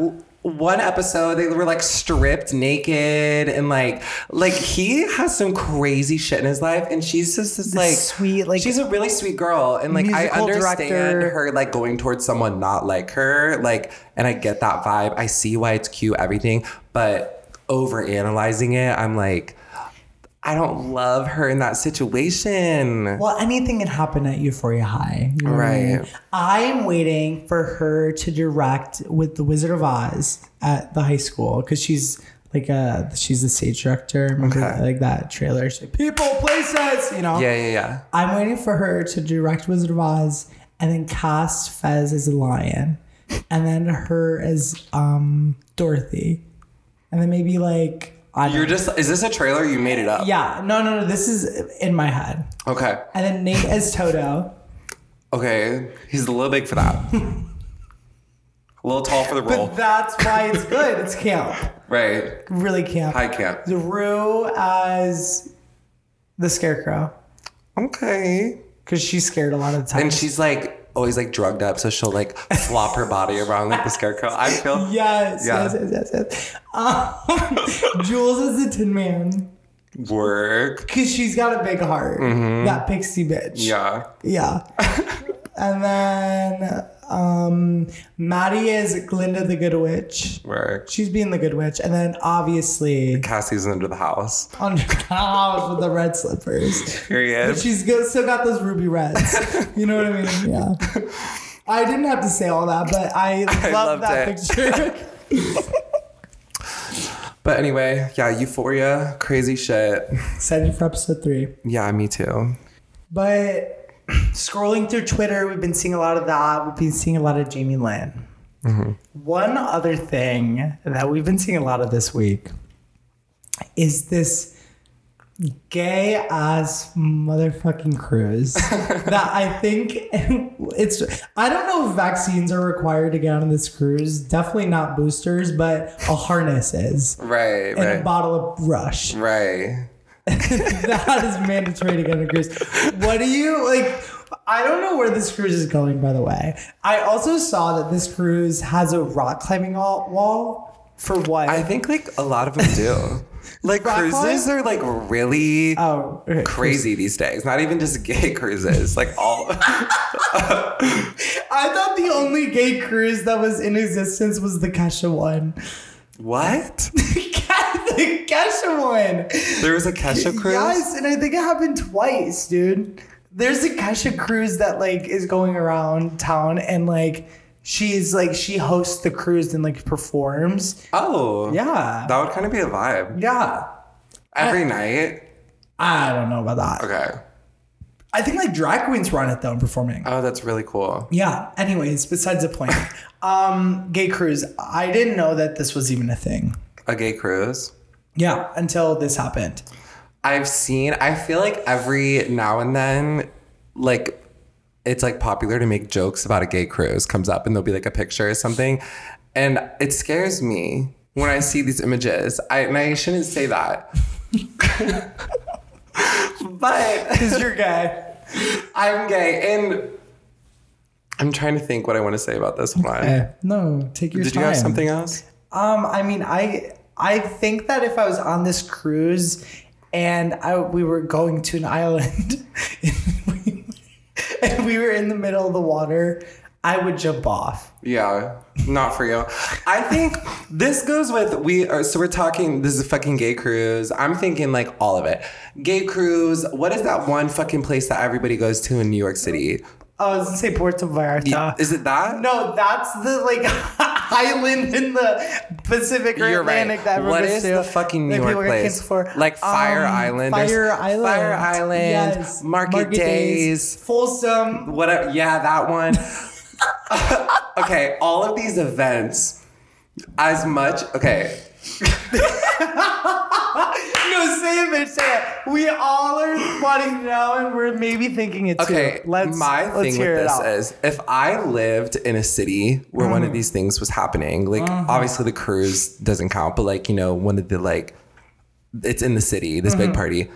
one episode they were like stripped naked and like like he has some crazy shit in his life and she's just this like sweet, like, she's a really sweet girl and like I understand director. her like going towards someone not like her like and I get that vibe I see why it's cute everything but over analyzing it I'm like I don't love her in that situation Well, anything can happen at Euphoria High. you know what I mean? Right. I'm waiting for her to direct with the Wizard of Oz at the high school because she's like a she's the stage director. Remember Okay. like that trailer? She's like, People, places, you know. yeah yeah yeah I'm waiting for her to direct Wizard of Oz and then cast Fez as a lion, and then her as um Dorothy, and then maybe like I you're just is this a trailer you made it up yeah no no no this is in my head, okay and then Nate as Toto. okay he's a little big for that *laughs* a little tall for the role But that's why it's good. It's camp. *laughs* right Really camp. Can't The Rue as the scarecrow. okay Because she's scared a lot of the time. And she's like always like drugged up, so she'll like flop her body around like the scarecrow. I feel *laughs* yes, Yeah. yes, yes, yes, yes. Um, *laughs* Jules is the Tin Man. work. Because she's got a big heart. That pixie bitch. Yeah. Yeah. *laughs* and then um, Maddie is Glinda the Good Witch. Work. She's being the Good Witch. And then obviously Cassie's under the house. *laughs* on the house with the red slippers. Period. But she's good, still got those ruby reds. You know what I mean? *laughs* Yeah. I didn't have to say all that, but I, *laughs* love loved that it. picture. But anyway, yeah, Euphoria, crazy shit. Excited for episode three. Yeah, me too. But *clears throat* scrolling through Twitter, we've been seeing a lot of that. We've been seeing a lot of Jamie Lynn. Mm-hmm. One other thing that we've been seeing a lot of this week is this gay ass motherfucking cruise *laughs* that I think *laughs* it's I don't know if vaccines are required to get on this cruise. Definitely not boosters, but a harness is. Right, And a bottle of Rush. Right. *laughs* that is mandatory to get on a cruise. What do you like? I don't know where this cruise is going, by the way. I also saw that this cruise has a rock climbing wall. wall for what? I think like a lot of them do. *laughs* Like Rock cruises climb? are like really oh, okay. crazy these days. Not even just gay *laughs* cruises. Like all I thought the only gay cruise that was in existence was the Kesha one. What? The *laughs* Kesha one. There was a Kesha *laughs* cruise? Yes, and I think it happened twice, dude. There's a Kesha cruise that like is going around town and like she's like she hosts the cruise and like performs. Oh. Yeah. That would kind of be a vibe. Yeah. Every night? I don't know about that. Okay. I think like drag queens run it though and performing. Oh, that's really cool. Yeah. Anyways, besides the point. *laughs* um, gay cruise. I didn't know that this was even a thing. A gay cruise? Yeah, until this happened. I've seen, I feel like every now and then, like, it's like popular to make jokes about a gay cruise comes up and there'll be like a picture or something. And it scares me when I see these images. I, and I shouldn't say that. but *laughs* Because you're gay. I'm gay and I'm trying to think what I want to say about this one. Eh, no, take your Did time. you have something else? Um, I mean, I I think that if I was on this cruise and I we were going to an island *laughs* and, we, and we were in the middle of the water, I would jump off. Yeah, not for you. I think this goes with we are so we're talking this is a fucking gay cruise. I'm thinking like all of it. Gay cruise, what is that one fucking place that everybody goes to in New York City? I was gonna say Puerto Vallarta. Is it that? no, that's the like *laughs* island in the Pacific or You're right. Atlantic that everyone What is to the fucking New York place? For. Like Fire Um, Island. Fire Island. Fire Island. Yes. Market, Days. Folsom. Whatever. Yeah, that one. *laughs* okay, all of these events, as much. Okay, *laughs* Say it, bitch. Say it. We all are wanting to know, and we're maybe thinking it too. Okay, let's. my let's thing hear with this is if I lived in a city where one Mm. of these things was happening, like Mm-hmm. obviously the cruise doesn't count, but like you know one of the like it's in the city, this big party.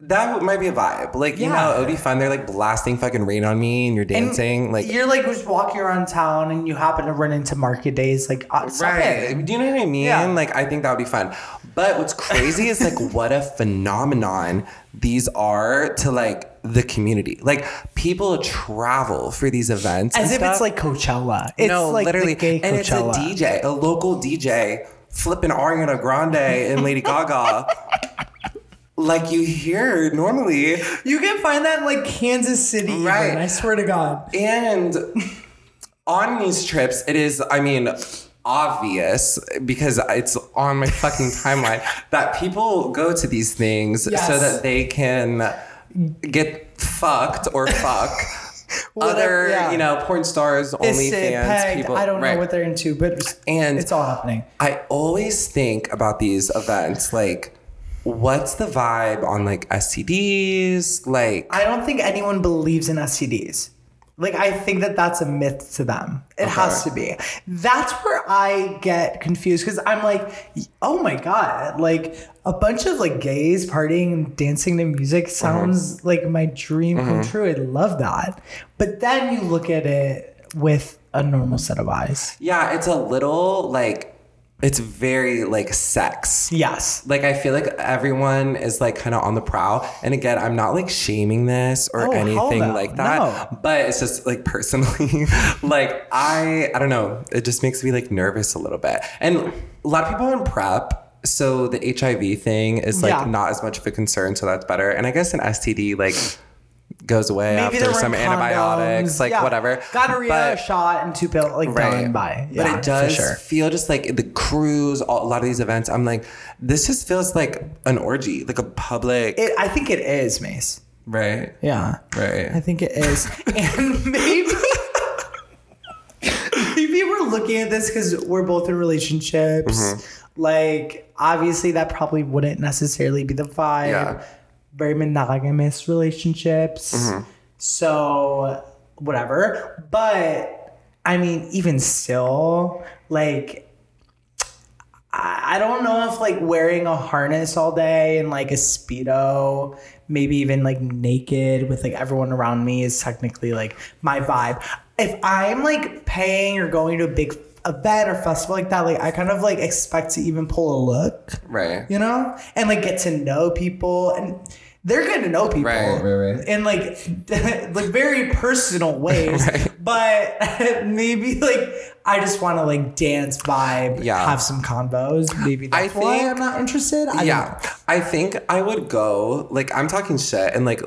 That might be a vibe. Like, you Mm-hmm. Yeah. know, it would be fun. They're like blasting fucking rain on me and you're And dancing. like, you're like just walking around town, and you happen to run into market days. Like, uh, Right. it. Do you know what I mean? Yeah. Like, I think that would be fun. But what's crazy is like *laughs* what a phenomenon these are to like the community. Like, people travel for these events. As if it's like Coachella. It's no, like literally. and it's a DJ, a local DJ, flipping Ariana Grande and Lady Gaga. like you hear normally. You can find that in like Kansas City. even, Right. I swear to God. And on these trips, it is, I mean, obvious because it's on my fucking timeline *laughs* that people go to these things so that they can get fucked or *laughs* fuck Whatever, other, yeah. you know, porn stars, OnlyFans pegged, people. I don't Right. know what they're into, but And- it's all happening. I always think about these events like, what's the vibe on like STDs? Like, I don't think anyone believes in STDs. Like I think that that's a myth to them. It has to be. That's where I get confused because I'm like, oh my god, like a bunch of like gays partying and dancing to music mm-hmm. sounds like my dream come mm-hmm. true. I love that. But then you look at it with a normal set of eyes. yeah, it's a little like, it's very like sex. Yes. Like I feel like everyone is like kind of on the prowl. And again, I'm not like shaming this or Oh, anything like that. No. But it's just like personally, *laughs* like I I don't know. It just makes me like nervous a little bit. And a lot of people in PrEP. So the HIV thing is like Yeah. not as much of a concern, so that's better. And I guess an STD like goes away Maybe after some antibiotics, like Yeah. whatever. Gonorrhea, But- shot, and two pill, like done by. but it does sure. feel just like the cruise, all, a lot of these events. I'm like, this just feels like an orgy, like a public, It, I think it is, Mace. right? Yeah. Right. I think it is. *laughs* and maybe *laughs* maybe we're looking at this because we're both in relationships. Mm-hmm. Like, obviously, that probably wouldn't necessarily be the vibe. Yeah. Very monogamous relationships. Mm-hmm. So, whatever. But, I mean, even still, like, I I don't know if like wearing a harness all day and like a speedo, maybe even like naked with like everyone around me is technically like my vibe. If I'm like paying or going to a big event or festival like that, like I kind of like expect to even pull a look, right. you know, and like get to know people and. They're getting to know people Right, right, right. in like *laughs* like very personal ways, *laughs* but *laughs* maybe like I just want to like dance vibe, Yeah. have some combos Maybe that's I why think- I'm not interested. I don't yeah. I think I would go. Like I'm talking shit, and like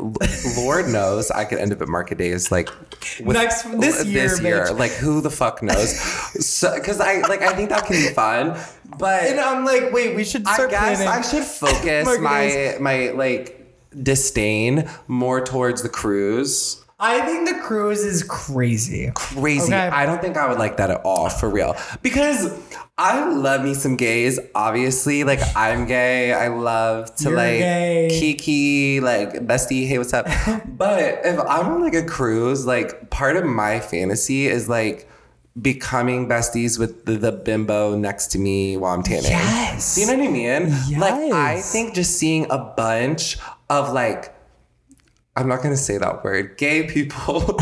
Lord knows I could end up at Market Days like Next- this year, This year, bitch. like who the fuck knows? so, because I like I think that can be fun, but And I'm like, wait, we should I start guess planning. I should focus my my like disdain more towards the cruise. I think the cruise is crazy. Crazy. Okay. I don't think I would like that at all for real. Because I love me some gays, obviously. Like I'm gay. I love to You're like gay. kiki, like bestie, hey, what's up? *laughs* but if I'm on like a cruise, like part of my fantasy is like becoming besties with the, the bimbo next to me while I'm tanning. Yes. You know what I mean? Yes. Like I think just seeing a bunch of like I'm not gonna say that word. Gay people. *laughs*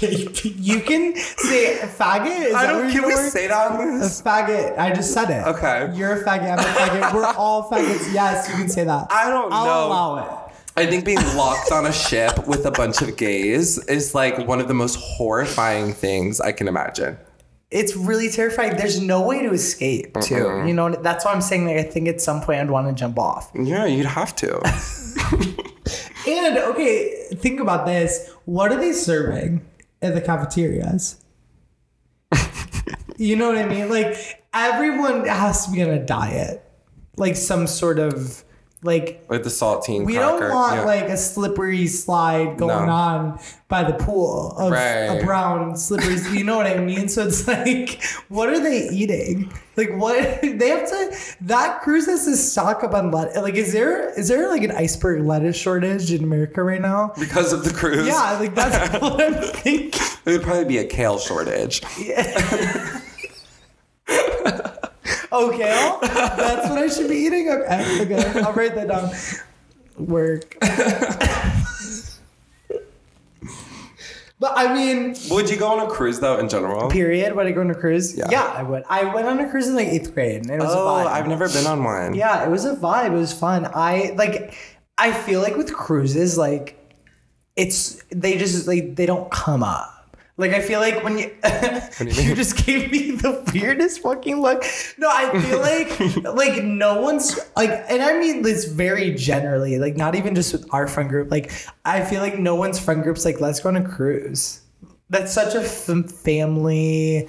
you can say faggot. Is I don't. Can we say that on this? A faggot. I just said it. Okay. You're a faggot. I'm a faggot. We're *laughs* all faggots. Yes, you can say that. I don't I'll know. allow it. I think being locked on a ship with a bunch of gays is like one of the most horrifying things I can imagine. It's really terrifying. There's no way to escape, too. You know, that's why I'm saying that I think at some point I'd want to jump off. Yeah, you'd have to. *laughs* *laughs* And okay, think about this. What are they serving at the cafeterias? *laughs* you know what I mean? Like everyone has to be on a diet, like some sort of Like With the saltine we cracker. don't want yeah. like a slippery slide going No. on by the pool of a brown slippery. you know what I mean? So it's *laughs* like, what are they eating? Like what *laughs* they have to? That cruise has to stock up on lettuce. Like, is there is there like an iceberg lettuce shortage in America right now? because of the cruise. Yeah, like that's *laughs* what I'm thinking. It would probably be a kale shortage. Okay, that's what I should be eating. Okay, okay, I'll write that down. Work. but I mean, Would you go on a cruise though in general? period. Would I go on a cruise? Yeah. I would. I went on a cruise in like eighth grade, and it was Oh, a vibe. I've never been on one. Yeah, it was a vibe. It was fun. I like. I feel like with cruises, like it's they just like they don't come up. Like I feel like when you *laughs* you you just gave me the weirdest fucking look. No, I feel like *laughs* like no one's like, and I mean this very generally, like not even just with our friend group. Like I feel like no one's friend group's like let's go on a cruise. That's such a f- family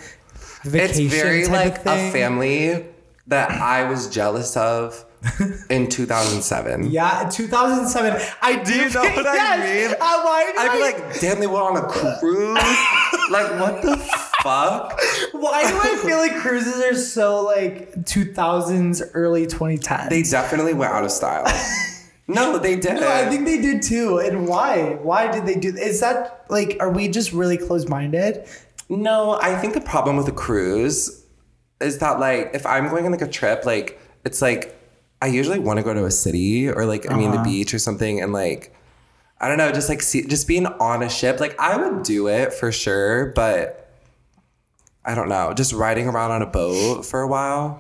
vacation It's very like a family that I was jealous of *laughs* in 2007. Yeah, 2007. I do you know what I *laughs* mean? Uh, why I'd I, like, damn, they went on a cruise. *laughs* like, what the fuck? why do I feel like cruises are so like 2000s, early 2010s? They definitely went out of style. No, they did. no, I think they did too. And why? Why did they do? Is that like, are we just really closed-minded? No, I think the problem with a cruise is that like if I'm going on like a trip, like it's like I usually want to go to a city or like I mean the beach or something and like I don't know, just like see just being on a ship. Like I would do it for sure, but I don't know, just riding around on a boat for a while.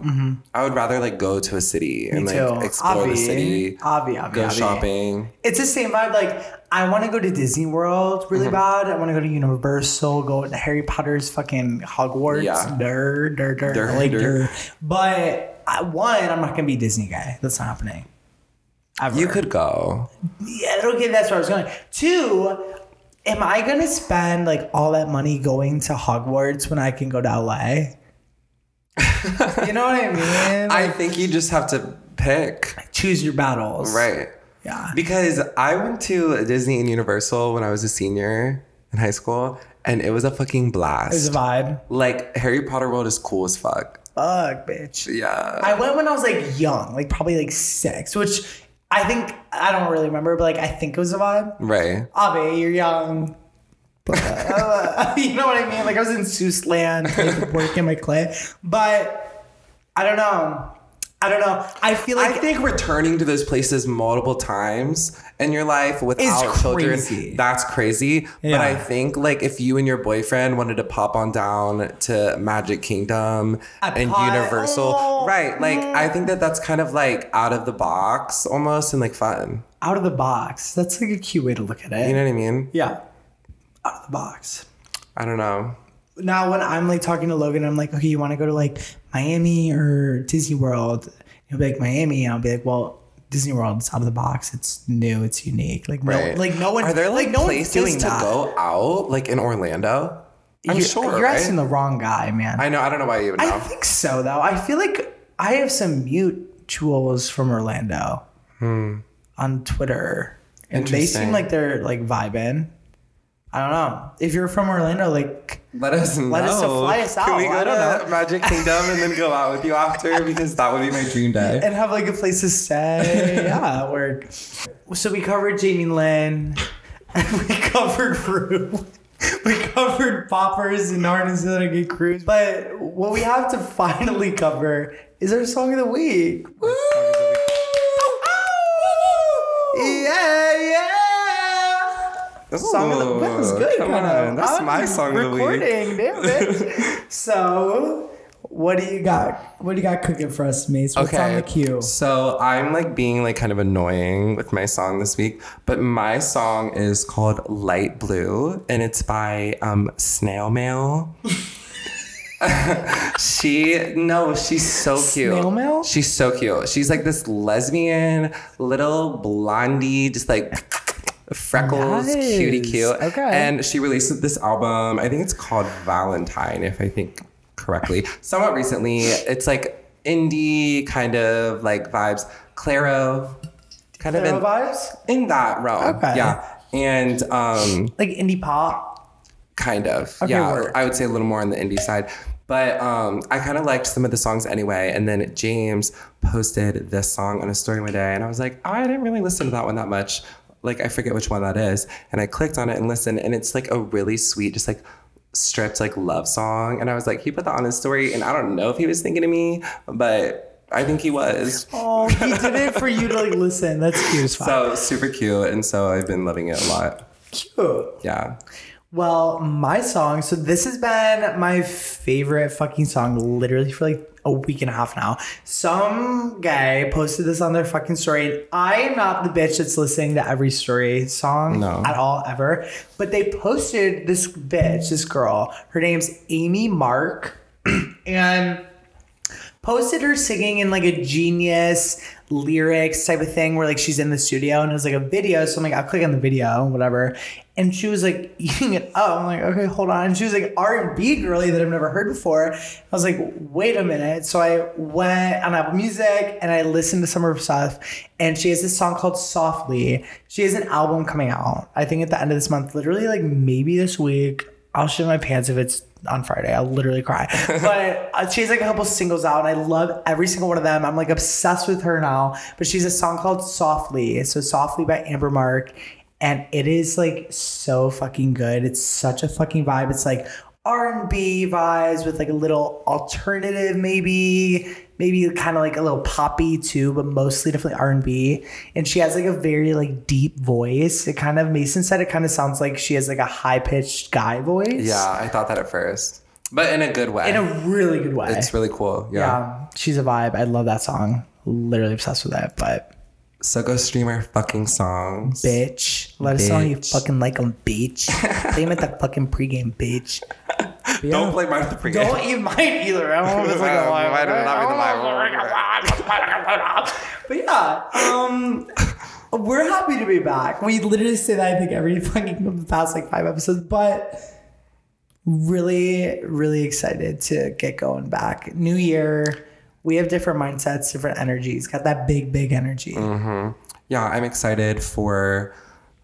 I would rather like go to a city and like explore the city, Avi, Avi, go shopping. It's the same vibe. Like, I want to go to Disney World really Mm-hmm. bad. I want to go to Universal, go to Harry Potter's fucking Hogwarts. Yeah. Dur, dur, Dur, like. But I, one, I'm not gonna be a Disney guy. That's not happening. Ever. You could go. Yeah, okay, that's where I was going. Two, am I gonna spend like all that money going to Hogwarts when I can go to LA? you know what I *laughs* mean? I think you just have to pick. choose your battles. Right. Yeah. Because I went to Disney and Universal when I was a senior in high school, and it was a fucking blast. It was a vibe. like Harry Potter World is cool as fuck. Fuck, bitch. Yeah. I went when I was like young, like probably like six, which I think I don't really remember, but like I think it was a vibe. right. Abe, you're young. But, uh, *laughs* you know what I mean? Like I was in Seuss land, like, working my clay. But I don't know. I don't know. I feel like I think returning to those places multiple times in your life without children, that's crazy. But I think like if you and your boyfriend wanted to pop on down to Magic Kingdom and Epcot. Universal, Oh. right? Like I think that that's kind of like out of the box almost and like fun. out of the box. That's like a cute way to look at it. You know what I mean? yeah. Out of the box. I don't know. Now when I'm like talking to Logan, I'm like, okay, you want to go to like Miami or Disney World? He'll be like Miami, and I'll be like, well, Disney World's out of the box. It's new. It's unique. Like Right. no, like no one. Are there like, no one places doing to that. go out like in Orlando? I'm you're, sure. you're right? asking the wrong guy, man. I, know. I don't know why you would know. I think so though. I feel like I have some mutuals from Orlando on Twitter, and they seem Hmm. Like they're like vibing. I don't know. If you're from Orlando, like Let us know. Let us fly us out. Can we go I to. Magic Kingdom and then go out with you after? *laughs* Because that would be my dream day. and have like a place to stay. *laughs* yeah, work. So we covered Jamie Lynn. *laughs* we covered Rue. We covered poppers and Narnis's Gay Cruise. But what we have to finally cover is our song of the week. Woo! Yeah. Song of the that was good. Come on, that's I'm my song of the week. recording, damn it. *laughs* so, what do you got? What do you got cooking for us, Mace? What's on the queue? So I'm like being like kind of annoying with my song this week, but my song is called Light Blue and it's by um Snail Mail. *laughs* she no, she's so cute. Snail Mail? She's so cute. She's like this lesbian little blondie, just like freckles, Nice. cutie cute. Okay. And she released this album. I think it's called Valentine, if I think correctly. Somewhat recently. It's like indie kind of like vibes. Clairo, kind of in, vibes? in that realm. Okay. Yeah. And um, Like indie pop? kind of. Okay, yeah. word. I would say a little more on the indie side. But um, I kind of liked some of the songs anyway. And then James posted this song on a story one day. And I was like, oh, I didn't really listen to that one that much. Like, I forget which one that is. And I clicked on it and listened. And it's like a really sweet, just like stripped like love song. And I was like, he put that on his story. And I don't know if he was thinking of me, but I think he was. Oh, he *laughs* did it for you to like listen. That's cute as fuck. So super cute. And so I've been loving it a lot. cute. Yeah. Well, my song. So this has been my favorite fucking song, literally for like a week and a half now. Some guy posted this on their fucking story. I am not the bitch that's listening to every story song No. at all ever. But they posted this bitch, this girl. Her name's Amber Mark, *clears throat* and posted her singing in like a genius lyrics type of thing where like she's in the studio and it was like a video. So I'm like, I'll click on the video, whatever. And she was like *laughs* eating it up. I'm like, okay, hold on. And she was like R&B girly that I've never heard before. I was like, wait a minute. So I went on Apple Music and I listened to some of her stuff. And she has this song called Softly. She has an album coming out. I think at the end of this month, literally like maybe this week. I'll shit my pants if it's on Friday. I'll literally cry. *laughs* But uh, she has like a couple singles out, and I love every single one of them. I'm like obsessed with her now. But she's a song called Softly. So Softly by Amber Mark. And it is like so fucking good. It's such a fucking vibe. It's like R&B vibes with like a little alternative maybe maybe kind of like a little poppy too but mostly definitely R&B and she has like a very like deep voice it kind of Mason said it kind of sounds like she has like a high pitched guy voice Yeah. I thought that at first, but in a good way. in a really good way it's really cool. Yeah. yeah she's a vibe I love that song literally obsessed with it but So go stream our fucking songs. bitch let us know how you fucking like them bitch *laughs* play him at the fucking pregame bitch yeah. Don't play mine at the pregame. Don't eat mine either. I don't know if it's like a *laughs* did it not be the But yeah, um, we're happy to be back. We literally say that I think every fucking past like five episodes, but really, really excited to get going back. New year, we have different mindsets, different energies. Got that big, big energy. Mm-hmm. yeah, I'm excited for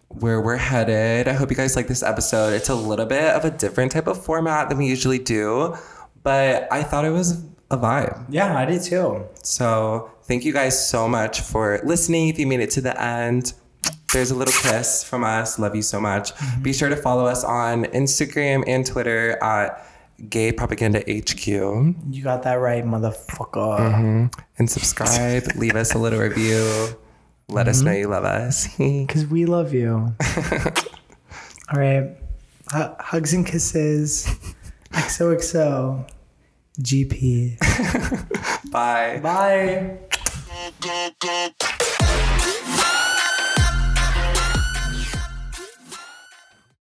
where we're headed. I hope you guys like this episode. It's a little bit of a different type of format than we usually do, but I thought it was a vibe. Yeah, I did too. So thank you guys so much for listening. If you made it to the end, there's a little kiss from us. Love you so much. Mm-hmm. Be sure to follow us on Instagram and Twitter at Gay Propaganda HQ You got that right, motherfucker. Mm-hmm. and subscribe. *laughs* Leave us a little review. Let us know mm-hmm. you love us. *laughs* Because we love you. *laughs* All right. H- hugs and kisses. XOXO. GP. Bye. Bye.